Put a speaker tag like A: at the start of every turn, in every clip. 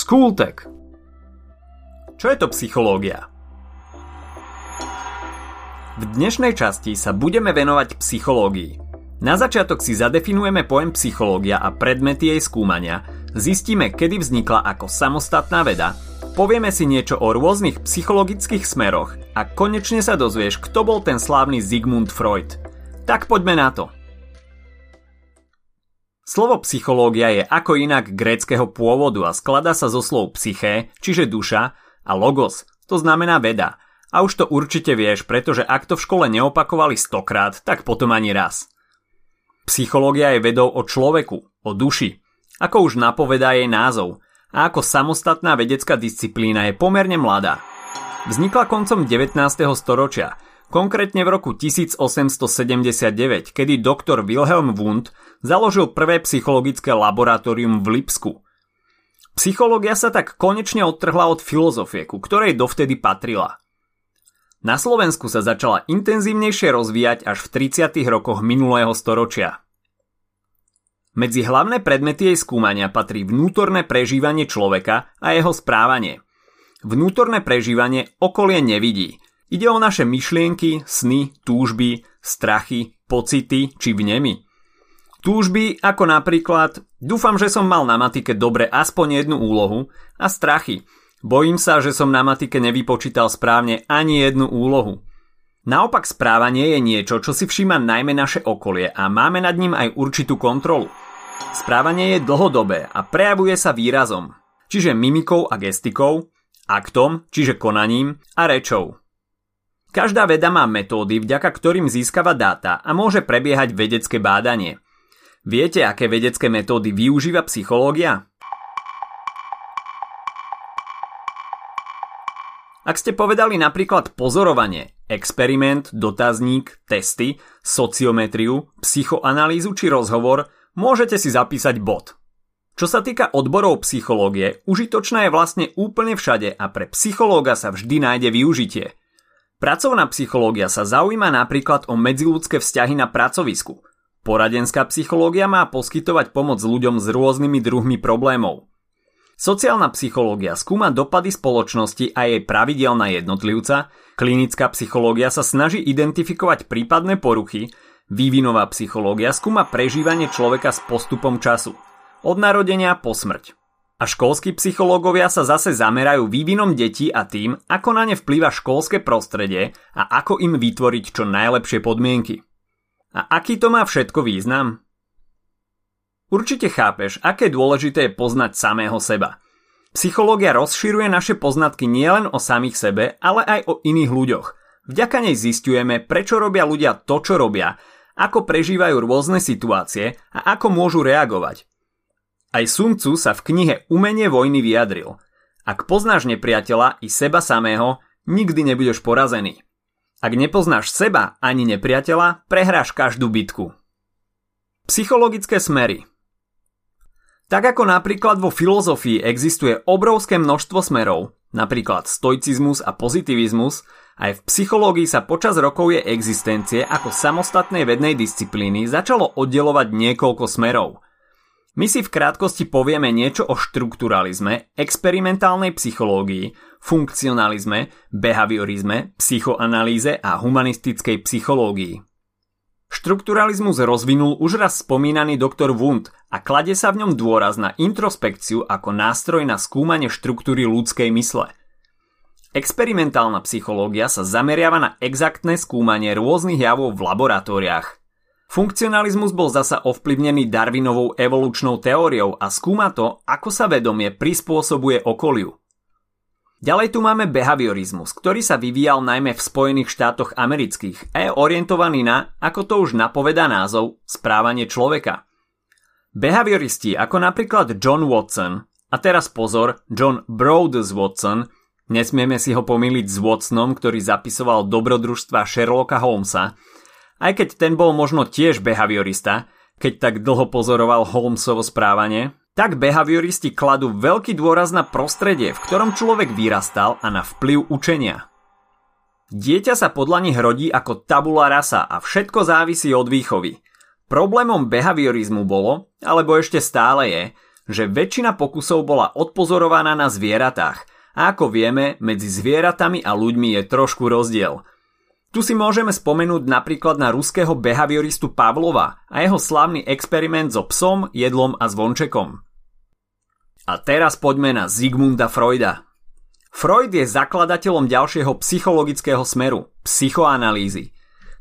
A: Skultek. Čo je to psychológia? V dnešnej časti sa budeme venovať psychológii. Na začiatok si zadefinujeme pojem psychológia a predmety jej skúmania, zistíme, kedy vznikla ako samostatná veda, povieme si niečo o rôznych psychologických smeroch a konečne sa dozvieš, kto bol ten slávny Sigmund Freud. Tak poďme na to. Slovo psychológia je ako inak gréckého pôvodu a skladá sa zo slov psyché, čiže duša, a logos, to znamená veda. A už to určite vieš, pretože ak to v škole neopakovali stokrát, tak potom ani raz. Psychológia je vedou o človeku, o duši. Ako už napovedá jej názov, a ako samostatná vedecká disciplína je pomerne mladá. Vznikla koncom 19. storočia – Konkrétne v roku 1879, kedy doktor Wilhelm Wundt založil prvé psychologické laboratórium v Lipsku. Psychológia sa tak konečne odtrhla od filozofie, ku ktorej dovtedy patrila. Na Slovensku sa začala intenzívnejšie rozvíjať až v 30. rokoch minulého storočia. Medzi hlavné predmety jej skúmania patrí vnútorné prežívanie človeka a jeho správanie. Vnútorné prežívanie okolie nevidí – Ide o naše myšlienky, sny, túžby, strachy, pocity či vnemy. Túžby ako napríklad dúfam, že som mal na matike dobre aspoň jednu úlohu a strachy. Bojím sa, že som na matike nevypočítal správne ani jednu úlohu. Naopak správanie je niečo, čo si všíma najmä naše okolie a máme nad ním aj určitú kontrolu. Správanie je dlhodobé a prejavuje sa výrazom, čiže mimikou a gestikou, aktom, čiže konaním a rečou. Každá veda má metódy, vďaka ktorým získava dáta a môže prebiehať vedecké bádanie. Viete, aké vedecké metódy využíva psychológia? Ak ste povedali napríklad pozorovanie, experiment, dotazník, testy, sociometriu, psychoanalýzu či rozhovor, môžete si zapísať bod. Čo sa týka odborov psychológie, užitočná je vlastne úplne všade a pre psychológa sa vždy nájde využitie – Pracovná psychológia sa zaujíma napríklad o medziludské vzťahy na pracovisku. Poradenská psychológia má poskytovať pomoc ľuďom s rôznymi druhmi problémov. Sociálna psychológia skúma dopady spoločnosti a jej pravidel na jednotlivca, klinická psychológia sa snaží identifikovať prípadné poruchy, vývinová psychológia skúma prežívanie človeka s postupom času, od narodenia po smrť. A školskí psychológovia sa zase zamerajú vývinom detí a tým, ako na ne vplýva školské prostredie a ako im vytvoriť čo najlepšie podmienky. A aký to má všetko význam? Určite chápeš, aké dôležité je poznať samého seba. Psychológia rozširuje naše poznatky nielen o samých sebe, ale aj o iných ľuďoch. Vďaka nej zistujeme, prečo robia ľudia to, čo robia, ako prežívajú rôzne situácie a ako môžu reagovať. Aj Sun Tzu sa v knihe Umenie vojny vyjadril. Ak poznáš nepriateľa i seba samého, nikdy nebudeš porazený. Ak nepoznáš seba ani nepriateľa, prehráš každú bitku. Psychologické smery Tak ako napríklad vo filozofii existuje obrovské množstvo smerov, napríklad stoicizmus a pozitivizmus, aj v psychológii sa počas rokov jej existencie ako samostatnej vednej disciplíny začalo oddelovať niekoľko smerov – my si v krátkosti povieme niečo o štrukturalizme, experimentálnej psychológii, funkcionalizme, behaviorizme, psychoanalýze a humanistickej psychológii. Štrukturalizmus rozvinul už raz spomínaný doktor Wundt a klade sa v ňom dôraz na introspekciu ako nástroj na skúmanie štruktúry ľudskej mysle. Experimentálna psychológia sa zameriava na exaktné skúmanie rôznych javov v laboratóriách. Funkcionalizmus bol zasa ovplyvnený Darwinovou evolučnou teóriou a skúma to, ako sa vedomie prispôsobuje okoliu. Ďalej tu máme behaviorizmus, ktorý sa vyvíjal najmä v Spojených štátoch amerických a je orientovaný na, ako to už napovedá názov, správanie človeka. Behavioristi ako napríklad John Watson, a teraz pozor, John Broadus Watson, nesmieme si ho pomýliť s Watsonom, ktorý zapisoval dobrodružstva Sherlocka Holmesa, aj keď ten bol možno tiež behaviorista, keď tak dlho pozoroval Holmesovo správanie, tak behavioristi kladú veľký dôraz na prostredie, v ktorom človek vyrastal a na vplyv učenia. Dieťa sa podľa nich rodí ako tabula rasa a všetko závisí od výchovy. Problémom behaviorizmu bolo, alebo ešte stále je, že väčšina pokusov bola odpozorovaná na zvieratách a ako vieme, medzi zvieratami a ľuďmi je trošku rozdiel. Tu si môžeme spomenúť napríklad na ruského behavioristu Pavlova a jeho slávny experiment so psom, jedlom a zvončekom. A teraz poďme na Zigmunda Freuda. Freud je zakladateľom ďalšieho psychologického smeru, psychoanalýzy.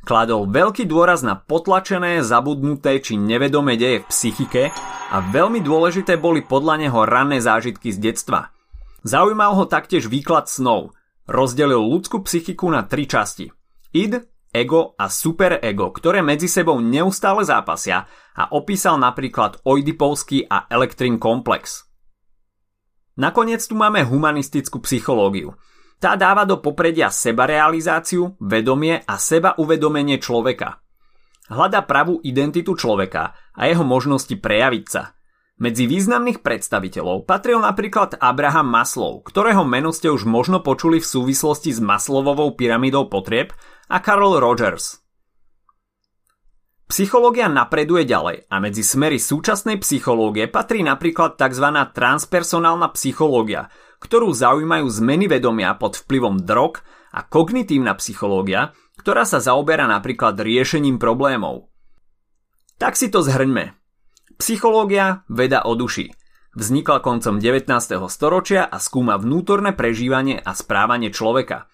A: Kladol veľký dôraz na potlačené, zabudnuté či nevedomé deje v psychike a veľmi dôležité boli podľa neho ranné zážitky z detstva. Zaujímal ho taktiež výklad snov. Rozdelil ľudskú psychiku na tri časti. Id, ego a superego, ktoré medzi sebou neustále zápasia a opísal napríklad Oidipovský a Elektrin komplex. Nakoniec tu máme humanistickú psychológiu. Tá dáva do popredia sebarealizáciu, vedomie a seba uvedomenie človeka. Hľada pravú identitu človeka a jeho možnosti prejaviť sa. Medzi významných predstaviteľov patril napríklad Abraham Maslow, ktorého meno ste už možno počuli v súvislosti s Maslowovou pyramidou potrieb a Carl Rogers. Psychológia napreduje ďalej a medzi smery súčasnej psychológie patrí napríklad tzv. transpersonálna psychológia, ktorú zaujímajú zmeny vedomia pod vplyvom drog a kognitívna psychológia, ktorá sa zaoberá napríklad riešením problémov. Tak si to zhrňme. Psychológia veda o duši. Vznikla koncom 19. storočia a skúma vnútorné prežívanie a správanie človeka.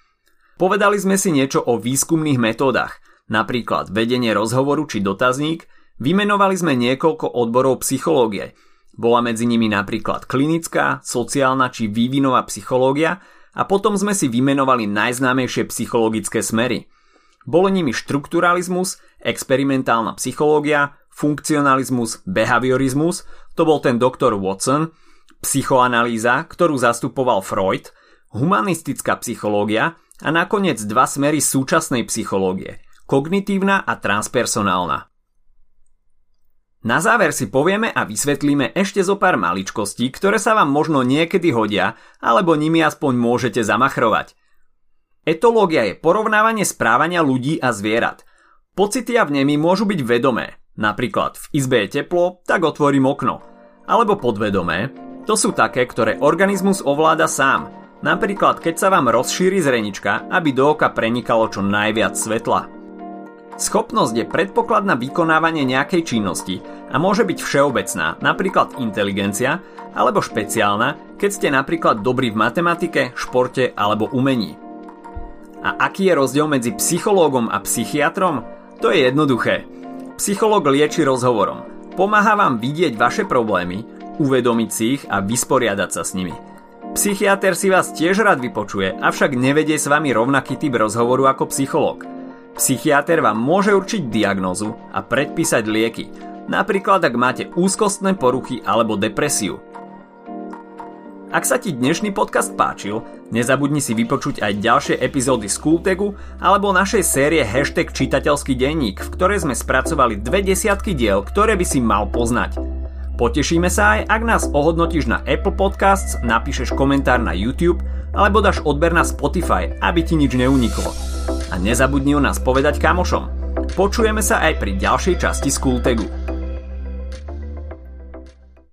A: Povedali sme si niečo o výskumných metódach – napríklad vedenie rozhovoru či dotazník, vymenovali sme niekoľko odborov psychológie. Bola medzi nimi napríklad klinická, sociálna či vývinová psychológia a potom sme si vymenovali najznámejšie psychologické smery. Bolo nimi štrukturalizmus, experimentálna psychológia, funkcionalizmus, behaviorizmus, to bol ten doktor Watson, psychoanalýza, ktorú zastupoval Freud, humanistická psychológia a nakoniec dva smery súčasnej psychológie, kognitívna a transpersonálna. Na záver si povieme a vysvetlíme ešte zo pár maličkostí, ktoré sa vám možno niekedy hodia, alebo nimi aspoň môžete zamachrovať. Etológia je porovnávanie správania ľudí a zvierat. Pocity a vnemy môžu byť vedomé, napríklad v izbe je teplo, tak otvorím okno. Alebo podvedomé, to sú také, ktoré organizmus ovláda sám, napríklad keď sa vám rozšíri zrenička, aby do oka prenikalo čo najviac svetla. Schopnosť je predpoklad na vykonávanie nejakej činnosti a môže byť všeobecná, napríklad inteligencia, alebo špeciálna, keď ste napríklad dobrí v matematike, športe alebo umení. A aký je rozdiel medzi psychológom a psychiatrom? To je jednoduché. Psychológ lieči rozhovorom. Pomáha vám vidieť vaše problémy, uvedomiť si ich a vysporiadať sa s nimi. Psychiatr si vás tiež rád vypočuje, avšak nevedie s vami rovnaký typ rozhovoru ako psychológ. Psychiatr vám môže určiť diagnózu a predpísať lieky, napríklad ak máte úzkostné poruchy alebo depresiu. Ak sa ti dnešný podcast páčil, nezabudni si vypočuť aj ďalšie epizódy z Kultegu alebo našej série Hashtag čitateľský denník, v ktorej sme spracovali dve desiatky diel, ktoré by si mal poznať. Potešíme sa aj, ak nás ohodnotíš na Apple Podcasts, napíšeš komentár na YouTube alebo dáš odber na Spotify, aby ti nič neuniklo a nezabudni o nás povedať kamošom. Počujeme sa aj pri ďalšej časti Skultegu.